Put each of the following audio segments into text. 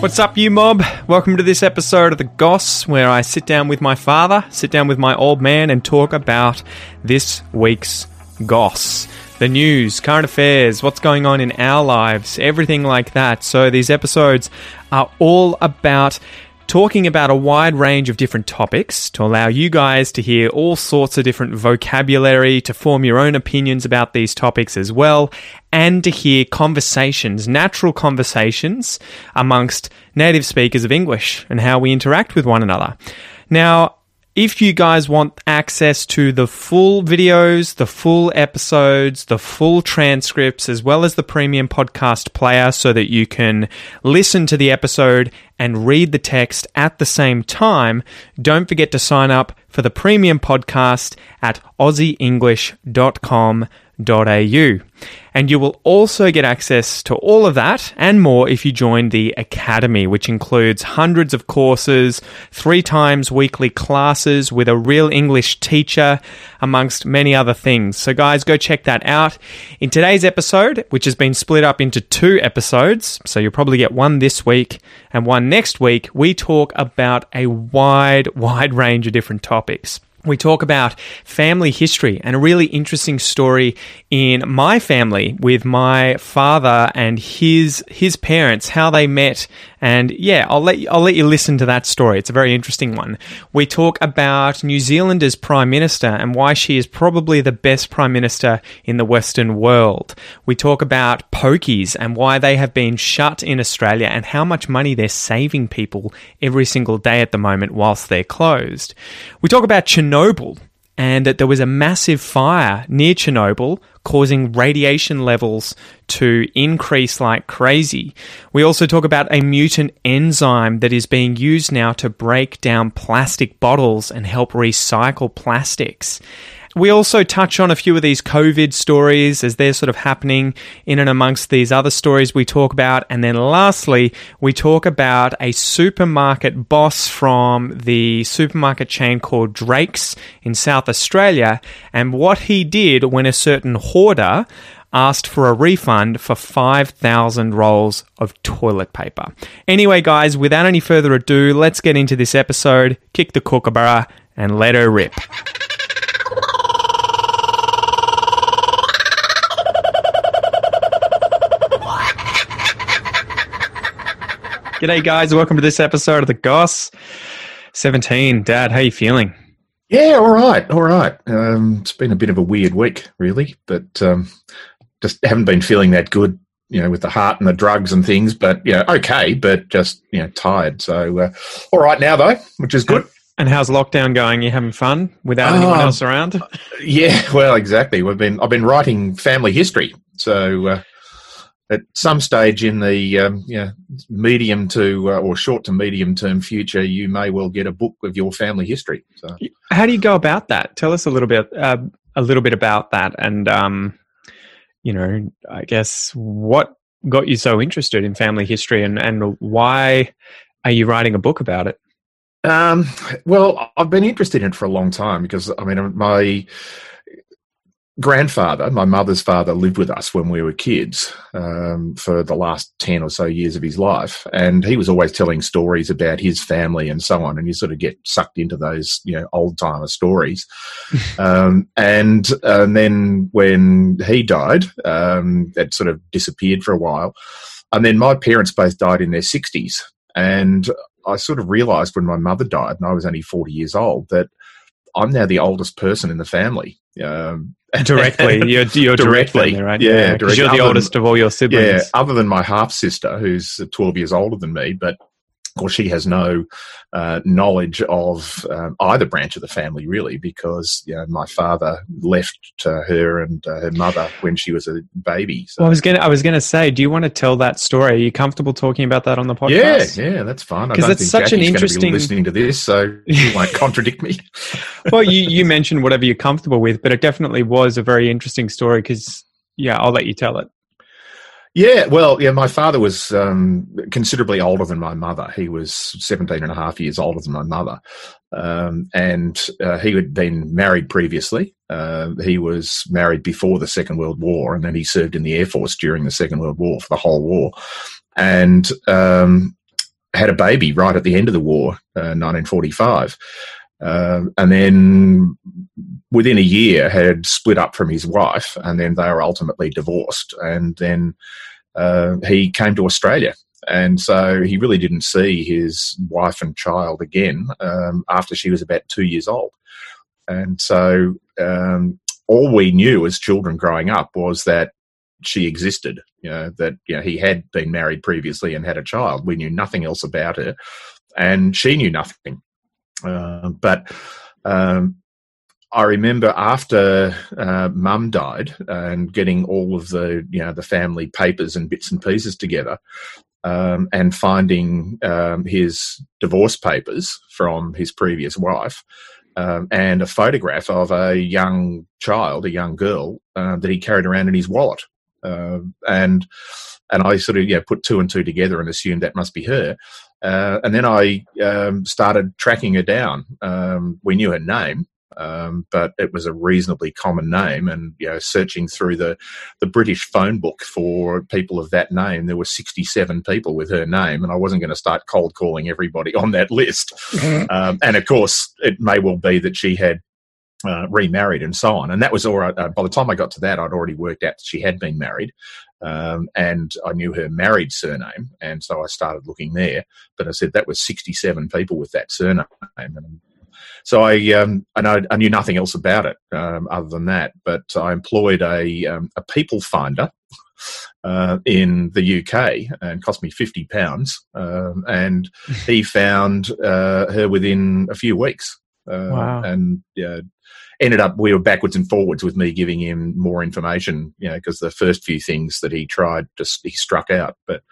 What's up, you mob? Welcome to this episode of The Goss, where I sit down with my father, sit down with my old man, and talk about this week's Goss. The news, current affairs, what's going on in our lives, everything like that. So these episodes are all about talking about a wide range of different topics to allow you guys to hear all sorts of different vocabulary, to form your own opinions about these topics as well, and to hear conversations, natural conversations amongst native speakers of English and how we interact with one another. Now, if you guys want access to the full videos, the full episodes, the full transcripts, as well as the premium podcast player so that you can listen to the episode and read the text at the same time, don't forget to sign up for the premium podcast at aussieenglish.com and you will also get access to all of that and more if you join the Academy, which includes hundreds of courses, three times weekly classes with a real English teacher, amongst many other things. So, guys, go check that out. In today's episode, which has been split up into two episodes, so you'll probably get one this week and one next week, we talk about a wide, wide range of different topics we talk about family history and a really interesting story in my family with my father and his his parents how they met and yeah I'll let you, I'll let you listen to that story. It's a very interesting one. We talk about New Zealand's prime minister and why she is probably the best prime minister in the western world. We talk about pokies and why they have been shut in Australia and how much money they're saving people every single day at the moment whilst they're closed. We talk about Chernobyl and that there was a massive fire near Chernobyl causing radiation levels to increase like crazy. We also talk about a mutant enzyme that is being used now to break down plastic bottles and help recycle plastics. We also touch on a few of these COVID stories as they're sort of happening in and amongst these other stories we talk about. And then lastly, we talk about a supermarket boss from the supermarket chain called Drake's in South Australia and what he did when a certain hoarder asked for a refund for 5,000 rolls of toilet paper. Anyway, guys, without any further ado, let's get into this episode, kick the kookaburra, and let her rip. G'day, guys. Welcome to this episode of The Goss. 17. Dad, how you feeling? Yeah, all right, all right. Um, it's been a bit of a weird week, really, but um, just haven't been feeling that good, you know, with the heart and the drugs and things. But you know, okay, but just you know, tired. So uh, all right now though, which is good. And how's lockdown going? You having fun without anyone Oh, else around? Yeah, well, exactly. We've been I've been writing family history, so uh, at some stage in the um, you know, medium to uh, or short to medium term future, you may well get a book of your family history. So. How do you go about that? Tell us a little bit, uh, a little bit about that, and um, you know, I guess what got you so interested in family history, and and why are you writing a book about it? Um, well, I've been interested in it for a long time because I mean, my grandfather, my mother's father, lived with us when we were kids um, for the last 10 or so years of his life. And he was always telling stories about his family and so on. And you sort of get sucked into those, you know, old timer stories. um, and, and then when he died, um, it sort of disappeared for a while. And then my parents both died in their 60s. And I sort of realized when my mother died, and I was only 40 years old, that I'm now the oldest person in the family. Um, Directly, you're, you're Directly, directly, right? yeah, because you're the Other oldest of all your siblings. yeah, other than my half sister, who's 12 years older than me, but of course she has no uh, knowledge of um, either branch of the family really, because you know, my father left uh, her and uh, her mother when she was a baby. So. Well, I was gonna, I was gonna say, do you want to tell that story? Are you comfortable talking about that on the podcast? yeah, yeah, that's fine. Because it's such an Jackie's be interesting- listening to this, so you won't contradict me. well, you you mentioned whatever you're comfortable with, but it definitely was a very interesting story because, yeah, I'll let you tell it. Yeah, well, yeah, my father was um, considerably older than my mother. He was 17 and a half years older than my mother. Um, and uh, he had been married previously. Uh, he was married before the Second World War, and then he served in the Air Force during the Second World War for the whole war. And um, had a baby right at the end of the war, uh, 1945. Uh, and then within a year had split up from his wife, and then they were ultimately divorced. And then uh, he came to Australia. And so he really didn't see his wife and child again um, after she was about two years old. And so um, all we knew as children growing up was that she existed. You know that you know he had been married previously and had a child. We knew nothing else about her, and she knew nothing. Uh, but um, I remember after uh, Mum died and getting all of the you know the family papers and bits and pieces together, um, and finding um, his divorce papers from his previous wife. Um, and a photograph of a young child, a young girl, uh, that he carried around in his wallet. Uh, and and I sort of yeah put two and two together and assumed that must be her. Uh, and then I um, started tracking her down. Um, we knew her name, um, but it was a reasonably common name. And you know, searching through the the British phone book for people of that name, there were sixty seven people with her name, and I wasn't going to start cold calling everybody on that list. Mm-hmm. Um, and of course, it may well be that she had uh, remarried and so on. And that was all right. Uh, by the time I got to that, I'd already worked out that she had been married. Um, and I knew her married surname. And so I started looking there. But I said that was 67 people with that surname. And so I, um, and I, I, knew nothing else about it um, other than that. But I employed a, um, a people finder. Uh, in the UK and cost me fifty pounds, um, and he found uh, her within a few weeks. Uh, wow. And yeah, ended up we were backwards and forwards with me giving him more information, you know, because the first few things that he tried just he struck out, but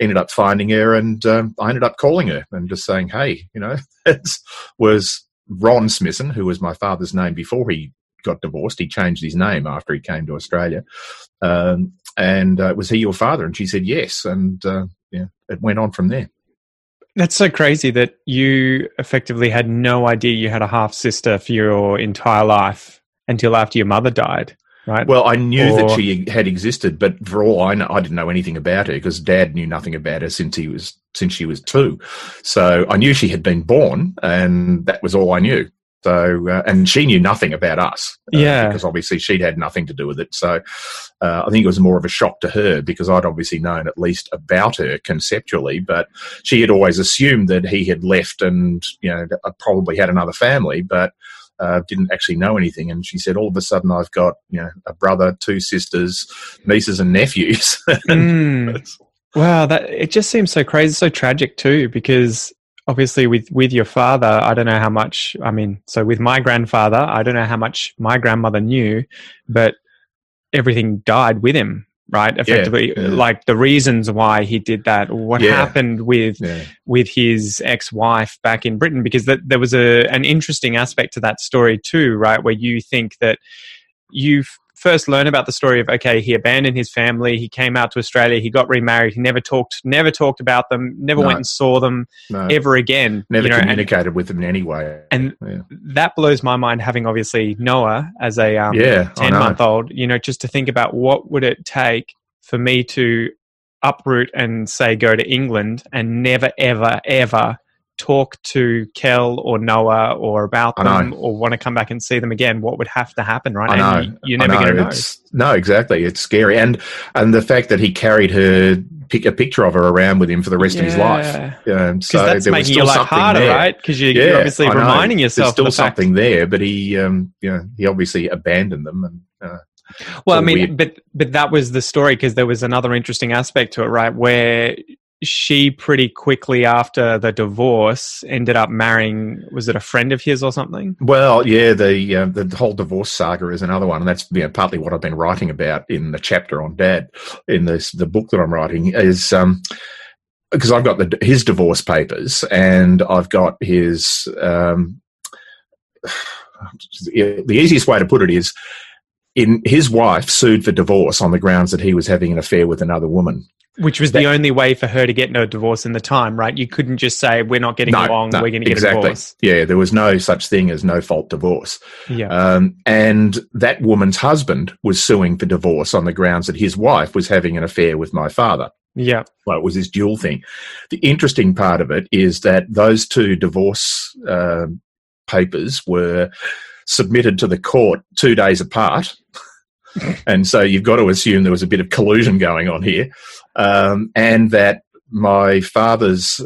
ended up finding her, and um, I ended up calling her and just saying, hey, you know, it was Ron Smithson, who was my father's name before he got divorced. He changed his name after he came to Australia. Um, and uh, was he your father? And she said yes. And uh, yeah, it went on from there. That's so crazy that you effectively had no idea you had a half sister for your entire life until after your mother died, right? Well, I knew or... that she had existed, but for all I know, I didn't know anything about her because Dad knew nothing about her since he was since she was two. So I knew she had been born, and that was all I knew. So, uh, and she knew nothing about us. Uh, yeah. Because obviously she'd had nothing to do with it. So uh, I think it was more of a shock to her because I'd obviously known at least about her conceptually, but she had always assumed that he had left and, you know, probably had another family, but uh, didn't actually know anything. And she said, all of a sudden I've got, you know, a brother, two sisters, nieces and nephews. mm. Wow, that it just seems so crazy, so tragic too, because obviously with with your father i don't know how much i mean so with my grandfather i don't know how much my grandmother knew but everything died with him right effectively yeah, yeah. like the reasons why he did that what yeah. happened with with his ex-wife back in britain because that, there was a an interesting aspect to that story too right where you think that you've first learn about the story of okay, he abandoned his family, he came out to Australia, he got remarried, he never talked, never talked about them, never no. went and saw them no. ever again. Never you know, communicated and, with them in any way. And yeah. that blows my mind. Having obviously Noah as a um, yeah, ten month old, you know, just to think about what would it take for me to uproot and say go to England and never ever ever talk to Kel or Noah or about them or want to come back and see them again, what would have to happen, right? I know. And you, are never going to know. No, exactly. It's scary, and and the fact that he carried her pick a picture of her around with him for the rest yeah. of his life. Um, so that's making your life harder, there. right? Because you, are obviously reminding yourself. There's still something there, but he, um, you know, he obviously abandoned them and. Uh, well, I mean, weird. but but that was the story because there was another interesting aspect to it, right? Where she pretty quickly after the divorce ended up marrying was it a friend of his or something? Well yeah the uh, the whole divorce saga is another one. And that's you know, partly what i've been writing about in the chapter on dad in this the book that i'm writing is um because i've got the his divorce papers and i've got his um the easiest way to put it is in his wife sued for divorce on the grounds that he was having an affair with another woman which was that, the only way for her to get no divorce in the time, right? You couldn't just say, we're not getting no, along, no, we're going to get a divorce. Yeah, there was no such thing as no fault divorce. Yeah. Um, and that woman's husband was suing for divorce on the grounds that his wife was having an affair with my father. Yeah. Well, it was this dual thing. The interesting part of it is that those two divorce uh, papers were submitted to the court two days apart. and so you've got to assume there was a bit of collusion going on here. Um, and that my father's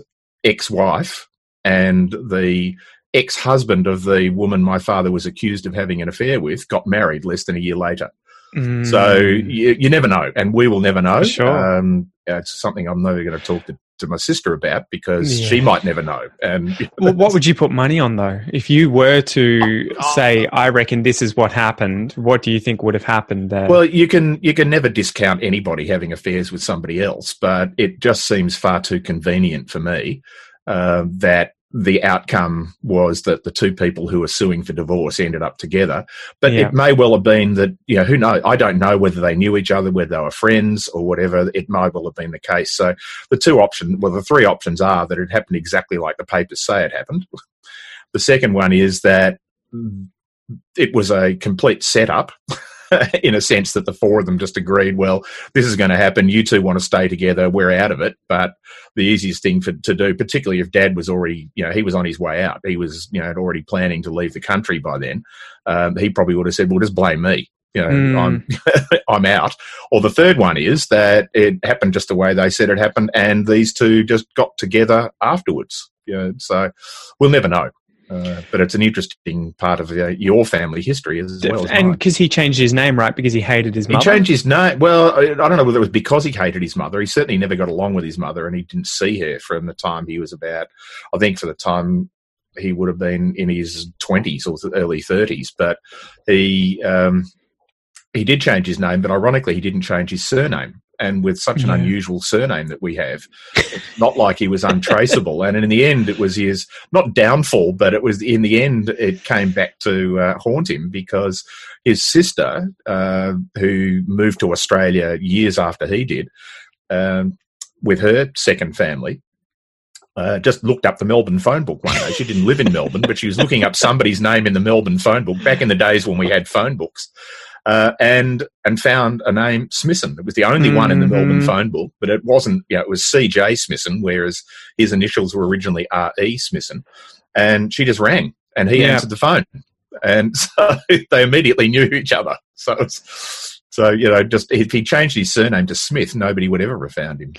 ex wife and the ex husband of the woman my father was accused of having an affair with got married less than a year later. Mm. So you, you, never know, and we will never know. Sure. Um, it's something I'm never going to talk to, to my sister about because yeah. she might never know. And well, what would you put money on though? If you were to oh. say, "I reckon this is what happened," what do you think would have happened there? Well, you can you can never discount anybody having affairs with somebody else, but it just seems far too convenient for me uh, that the outcome was that the two people who were suing for divorce ended up together. But yeah. it may well have been that, you know, who knows? I don't know whether they knew each other, whether they were friends or whatever. It may well have been the case. So the two options, well, the three options are that it happened exactly like the papers say it happened. The second one is that it was a complete setup. in a sense that the four of them just agreed, well, this is going to happen. You two want to stay together. We're out of it. But the easiest thing for, to do, particularly if dad was already, you know, he was on his way out. He was, you know, already planning to leave the country by then. Um, he probably would have said, well, just blame me. You know, mm. I'm I'm out. Or the third one is that it happened just the way they said it happened, and these two just got together afterwards. You know, so we'll never know. Uh, but it's an interesting part of uh, your family history as well. As and because he changed his name, right? Because he hated his mother. He changed his name. Well, I don't know whether it was because he hated his mother. He certainly never got along with his mother, and he didn't see her from the time he was about. I think for the time he would have been in his twenties or early thirties, but he. Um, he did change his name, but ironically, he didn't change his surname and with such an yeah. unusual surname that we have, not like he was untraceable. and in the end, it was his not downfall, but it was in the end it came back to uh, haunt him because his sister, uh, who moved to Australia years after he did, um, with her second family. Uh, just looked up the Melbourne phone book one day. She didn't live in Melbourne, but she was looking up somebody's name in the Melbourne phone book back in the days when we had phone books uh, and and found a name Smithson. It was the only mm-hmm. one in the Melbourne mm-hmm. phone book, but it wasn't. You know, it was C.J. Smithson, whereas his initials were originally R.E. Smithson. And she just rang, and he yeah. answered the phone, and so they immediately knew each other. So it's so, you know, just if he changed his surname to Smith, nobody would ever have found him.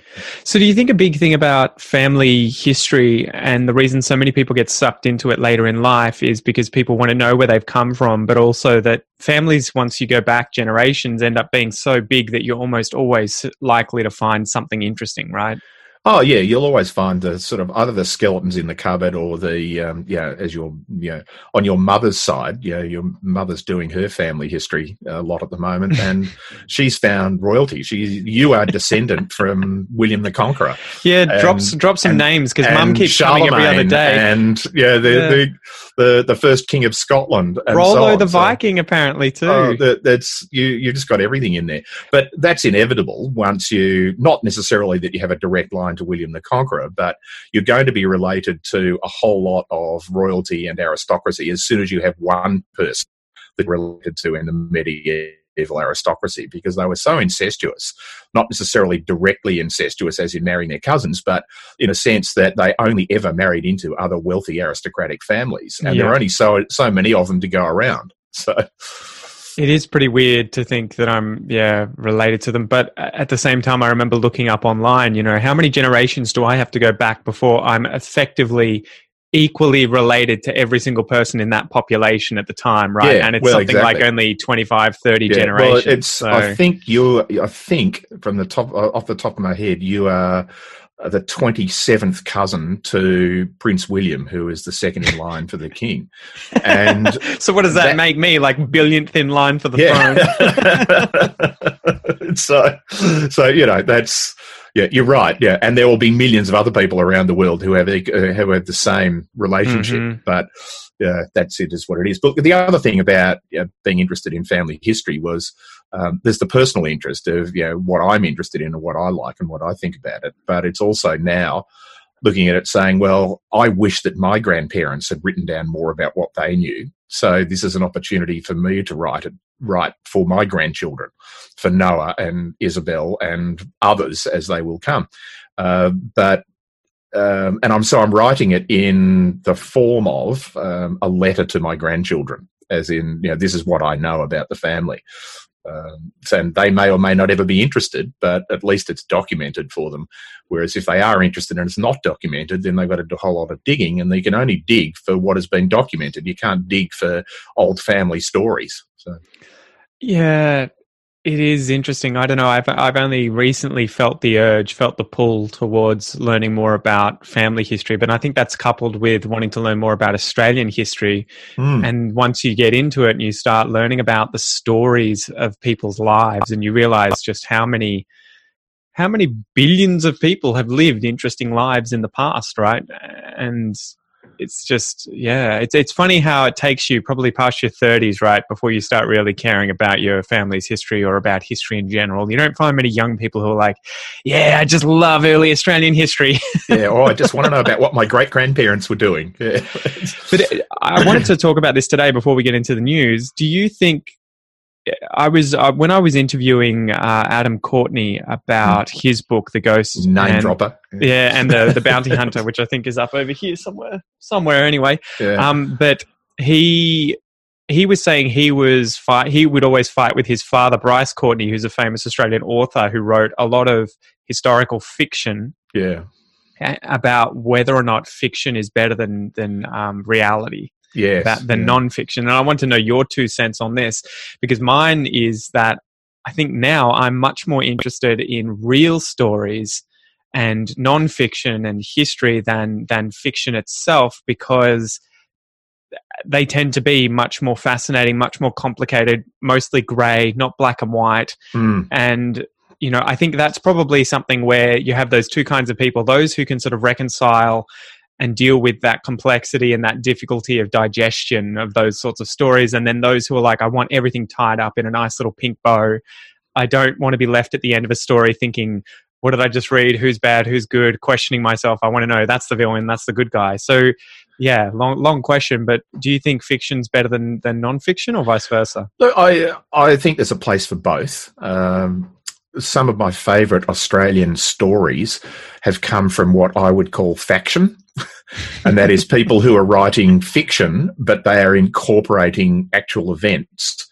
So, do you think a big thing about family history and the reason so many people get sucked into it later in life is because people want to know where they've come from, but also that families, once you go back generations, end up being so big that you're almost always likely to find something interesting, right? Oh yeah, you'll always find the sort of either the skeletons in the cupboard or the um, yeah as your you know on your mother's side, yeah, your mother's doing her family history a lot at the moment, and she's found royalty. She you are descendant from William the Conqueror. Yeah, and, drops drop some and, names because Mum keeps coming every other day, and yeah, the yeah. The, the, the first king of Scotland, and Rollo so the Viking so, apparently too. Oh, that, that's you You've just got everything in there, but that's inevitable once you not necessarily that you have a direct line to William the Conqueror, but you're going to be related to a whole lot of royalty and aristocracy as soon as you have one person that related to in the medieval aristocracy because they were so incestuous, not necessarily directly incestuous as in marrying their cousins, but in a sense that they only ever married into other wealthy aristocratic families. And yeah. there are only so so many of them to go around. So it is pretty weird to think that I'm, yeah, related to them. But at the same time, I remember looking up online, you know, how many generations do I have to go back before I'm effectively equally related to every single person in that population at the time, right? Yeah, and it's well, something exactly. like only 25, 30 yeah, generations. Well, it's, so. I think you, I think from the top, off the top of my head, you are the 27th cousin to Prince William, who is the second in line for the king. And so, what does that, that, make me? Like billionth in line for the yeah. throne? so, so you know that's yeah, you're right. Yeah, and there will be millions of other people around the world who have uh, who have the same relationship. Mm-hmm. But uh, that's it, is what it is. But the other thing about being interested in family history was um, there's the personal interest of you know what I'm interested in and what I like and what I think about it. But it's also now looking at it saying, well, I wish that my grandparents had written down more about what they knew So this is an opportunity for me to write it, write for my grandchildren, for Noah and Isabel and others as they will come. Uh, but um, and I'm so I'm writing it in the form of um, a letter to my grandchildren, as in you know this is what I know about the family. Um, and they may or may not ever be interested, but at least it's documented for them. Whereas if they are interested and it's not documented, then they've got a whole lot of digging, and they can only dig for what has been documented. You can't dig for old family stories. So. Yeah, it is interesting. I don't know. I've I've only recently felt the urge, felt the pull towards learning more about family history, but I think that's coupled with wanting to learn more about Australian history. Mm. And once you get into it and you start learning about the stories of people's lives, and you realize just how many how many billions of people have lived interesting lives in the past, right? And it's just yeah it's it's funny how it takes you probably past your 30s right before you start really caring about your family's history or about history in general. You don't find many young people who are like yeah i just love early australian history. Yeah or i just want to know about what my great grandparents were doing. Yeah. but uh, i wanted to talk about this today before we get into the news. Do you think I was uh, when I was interviewing uh, Adam Courtenay about mm. his book, The Ghost Name and, Dropper, yeah, and the the Bounty Hunter, which I think is up over here somewhere, somewhere anyway. Yeah. Um, but he he was saying he was fight. He would always fight with his father, Bryce Courtenay, who's a famous Australian author who wrote a lot of historical fiction. Yeah, about whether or not fiction is better than than um, reality yes, about the yeah. nonfiction. And I want to know your two cents on this because mine is that I think now I'm much more interested in real stories and nonfiction and history than than fiction itself because they tend to be much more fascinating, much more complicated, mostly grey, not black and white. Mm. And you know, I think that's probably something where you have those two kinds of people: those who can sort of reconcile and deal with that complexity and that difficulty of digestion of those sorts of stories. And then those who are like, I want everything tied up in a nice little pink bow. I don't want to be left at the end of a story thinking, what did I just read? Who's bad? Who's good? Questioning myself. I want to know that's the villain, that's the good guy. So, yeah, long long question. But do you think fiction's better than than nonfiction, or vice versa? Look, I I think there's a place for both. Um, some of my favourite Australian stories have come from what I would call faction. And that is people who are writing fiction, but they are incorporating actual events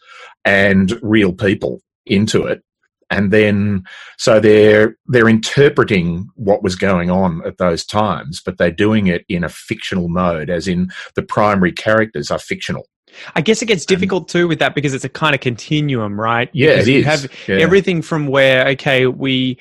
and real people into it. And then, so they're, they're interpreting what was going on at those times, but they're doing it in a fictional mode, as in the primary characters are fictional. I guess it gets difficult too with that because it's a kind of continuum, right? Yeah, because it you have yeah. everything from where okay, we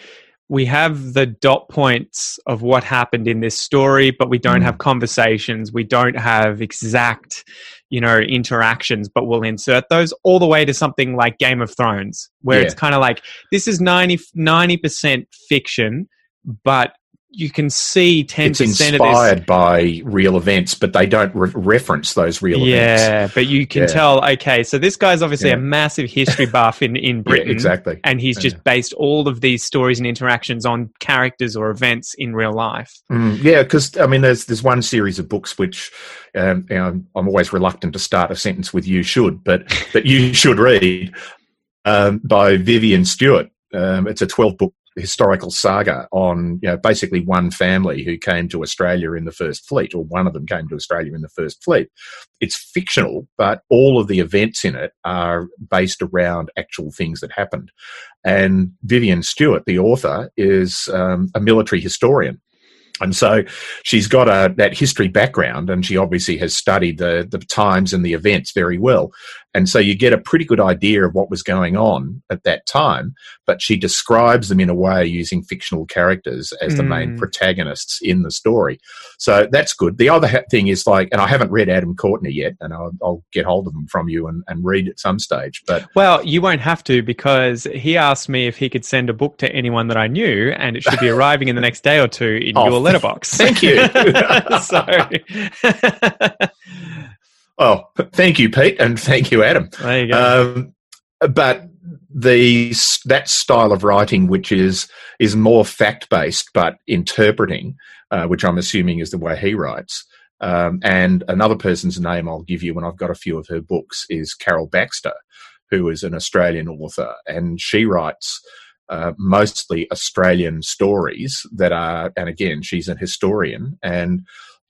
we have the dot points of what happened in this story, but we don't mm. have conversations. We don't have exact, you know, interactions, but we'll insert those all the way to something like Game of Thrones, where yeah. it's kind of like this is 90 percent fiction, but you can see 10% of this. it's inspired by real events but they don't re- reference those real yeah, events yeah but you can yeah. tell okay so this guy's obviously yeah. a massive history buff in, in britain exactly and he's just based all of these stories and interactions on characters or events in real life mm, yeah because i mean there's there's one series of books which um, you know, i'm always reluctant to start a sentence with you should but that you should read um, by vivian stuart um, it's a 12 book historical saga on you know basically one family who came to Australia in the first fleet, or one of them came to Australia in the first fleet. It's fictional, but all of the events in it are based around actual things that happened. And Vivian Stuart, the author, is um, a military historian. And so she's got a, that history background and she obviously has studied the, the times and the events very well. And so you get a pretty good idea of what was going on at that time, but she describes them in a way using fictional characters as the main hmm. protagonists in the story. So that's good. The other ha- thing is like, and I haven't read Adam Courtenay yet, and I'll, I'll get hold of them from you and, and, read at some stage. But well, you won't have to because he asked me if he could send a book to anyone that I knew, and it should be arriving in the next day or two in oh, your letterbox. Thank you. so. Oh, thank you, Pete, and thank you, Adam. There you go. Um, but the that style of writing, which is is more fact based but interpreting, uh, which I'm assuming is the way he writes, Um, and another person's name I'll give you when I've got a few of her books is Carol Baxter, who is an Australian author, and she writes uh, mostly Australian stories that are, and again, she's a historian, and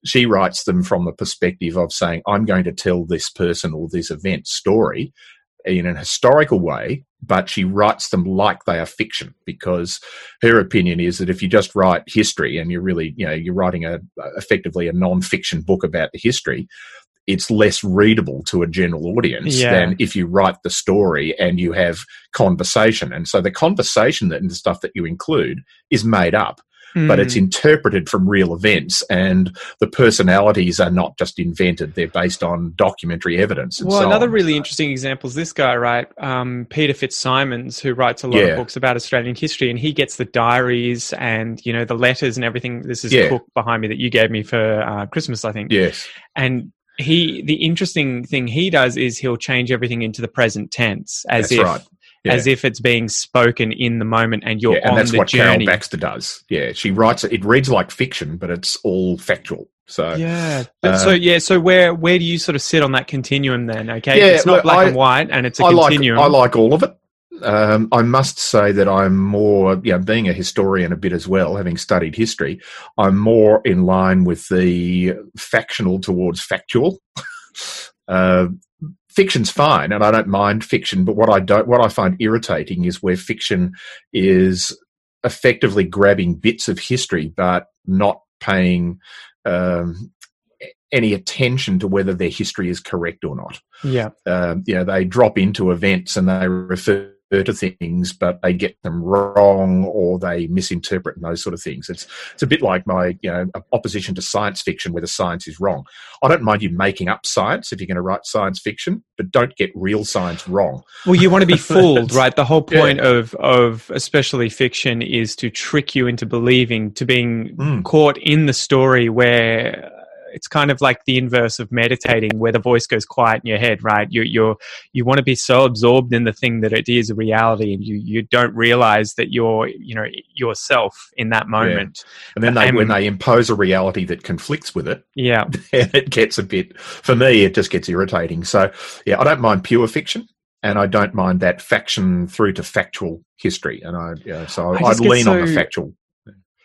she writes them from the perspective of saying, I'm going to tell this person or this event story in an historical way, but she writes them like they are fiction because her opinion is that if you just write history and you're really, you know, you're writing a effectively a non-fiction book about the history, it's less readable to a general audience yeah. than if you write the story and you have conversation. And so the conversation that and the stuff that you include is made up mm. but it's hmm. interpreted from real events, and the personalities are not just invented; they're based on documentary evidence. well, so another on. really interesting example is this guy, right? Um, Peter FitzSimons, who writes a lot yeah. of books about Australian history, and he gets the diaries and you know the letters and everything. This is yeah. the book behind me that you gave me for uh, Christmas, I think. Yes, and he the interesting thing he does is he'll change everything into the present tense as That's if right yeah. as if it's being spoken in the moment and you're yeah, and on that's the what journey. Carol Baxter does. Yeah, she writes it. It reads like fiction, but it's all factual. So yeah, uh, so yeah, so where where do you sort of sit on that continuum then? Okay, yeah, it's not black I, and white, and it's a I continuum. Like, I like all of it. Um, I must say that I'm more, yeah, being a historian a bit as well, having studied history, I'm more in line with the factional towards factual. uh, fiction's fine, and I don't mind fiction. But what I don't, what I find irritating is where fiction is effectively grabbing bits of history, but not paying um, any attention to whether their history is correct or not. Yeah, um, you know, they drop into events and they refer to things, but they get them wrong or they misinterpret and those sort of things. It's it's a bit like my you know opposition to science fiction, where the science is wrong. I don't mind you making up science if you're going to write science fiction, but don't get real science wrong. Well, you want to be fooled, right? The whole point yeah. of of especially fiction is to trick you into believing, to being mm. caught in the story where it's kind of like the inverse of meditating where the voice goes quiet in your head right? You you're you want to be so absorbed in the thing that it is a reality and you you don't realize that you're you know yourself in that moment. Yeah. and then they and, when they impose a reality that conflicts with it yeah. it gets a bit for me it just gets irritating. So yeah i don't mind pure fiction and I don't mind that faction through to factual history, and I yeah, so I would lean so, on the factual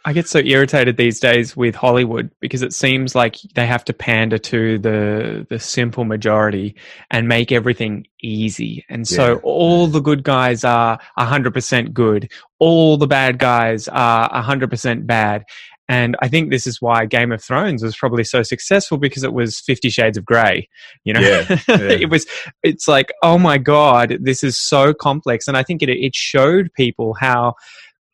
I get so irritated these days with Hollywood because it seems like they have to pander to the the simple majority and make everything easy. And so yeah. all the good guys are 100% good. All the bad guys are 100% bad. And I think this is why Game of Thrones was probably so successful because it was Fifty Shades of Grey. You know, yeah, yeah. it was. It's like, oh my god, this is so complex, and I think it it showed people how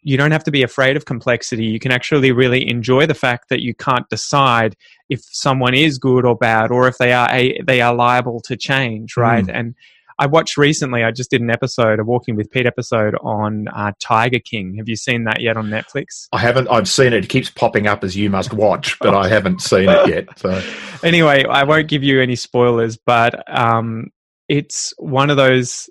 you don't have to be afraid of complexity. You can actually really enjoy the fact that you can't decide if someone is good or bad, or if they are a, they are liable to change, right? Mm. And I watched recently. I just did an episode, a Walking with Pete episode on uh, Tiger King. Have you seen that yet on Netflix? I haven't. I've seen it. It keeps popping up as you must watch, but I haven't seen it yet. So anyway, I won't give you any spoilers, but um, it's one of those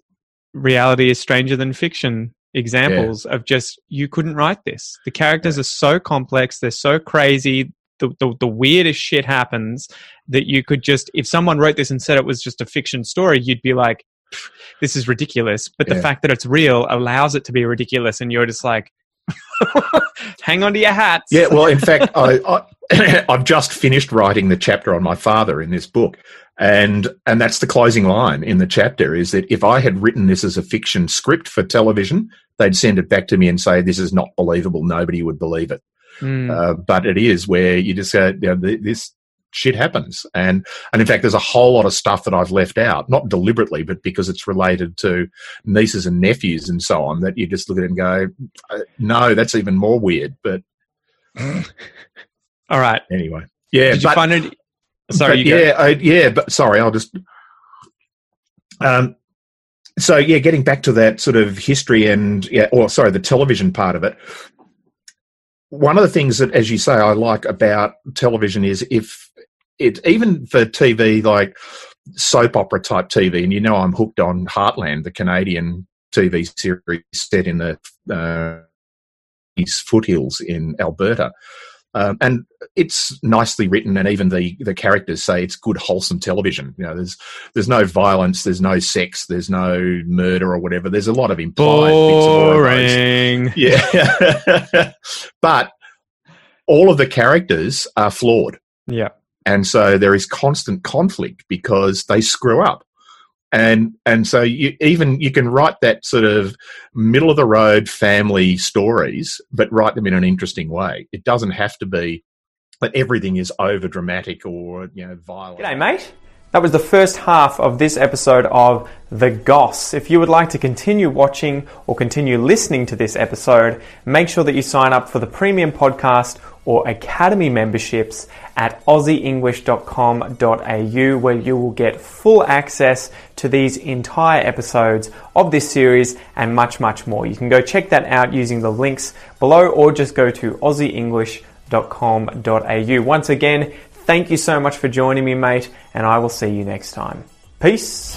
reality is stranger than fiction examples yeah. of just you couldn't write this. The characters yeah. are so complex, they're so crazy. The, the, the weirdest shit happens that you could just if someone wrote this and said it was just a fiction story, you'd be like, "This is ridiculous." But yeah. the fact that it's real allows it to be ridiculous, and you're just like, "Hang on to your hats." Yeah, well, in fact, I, I I've just finished writing the chapter on my father in this book, and and that's the closing line in the chapter is that if I had written this as a fiction script for television, they'd send it back to me and say this is not believable. Nobody would believe it. Mm. Uh, but it is where you just go, you know, this shit happens, and and in fact, there's a whole lot of stuff that I've left out, not deliberately, but because it's related to nieces and nephews and so on. That you just look at it and go, uh, no, that's even more weird. But all right, anyway, yeah. Did you find it? Sorry, yeah, I, yeah, but sorry, I'll just. Um, so yeah, getting back to that sort of history and yeah, or sorry, the television part of it. One of the things that, as you say, I like about television is if it even for TV like soap opera type TV, and you know I'm hooked on Heartland, the Canadian TV series set in the uh, foothills in Alberta Um, and it's nicely written, and even the the characters say it's good, wholesome television. You know, there's there's no violence, there's no sex, there's no murder or whatever. There's a lot of implied boring. bits of Yeah, but all of the characters are flawed. Yeah, and so there is constant conflict because they screw up and and so you even you can write that sort of middle of the road family stories but write them in an interesting way. It doesn't have to be that everything is over dramatic or you know violent. G'day mate that was the first half of this episode of The Goss. If you would like to continue watching or continue listening to this episode, make sure that you sign up for the premium podcast or academy memberships at aussieenglish.com.au where you will get full access to these entire episodes of this series and much, much more. You can go check that out using the links below or just go to aussieenglish.com.au. Once again, Thank you so much for joining me, mate, and I will see you next time. Peace.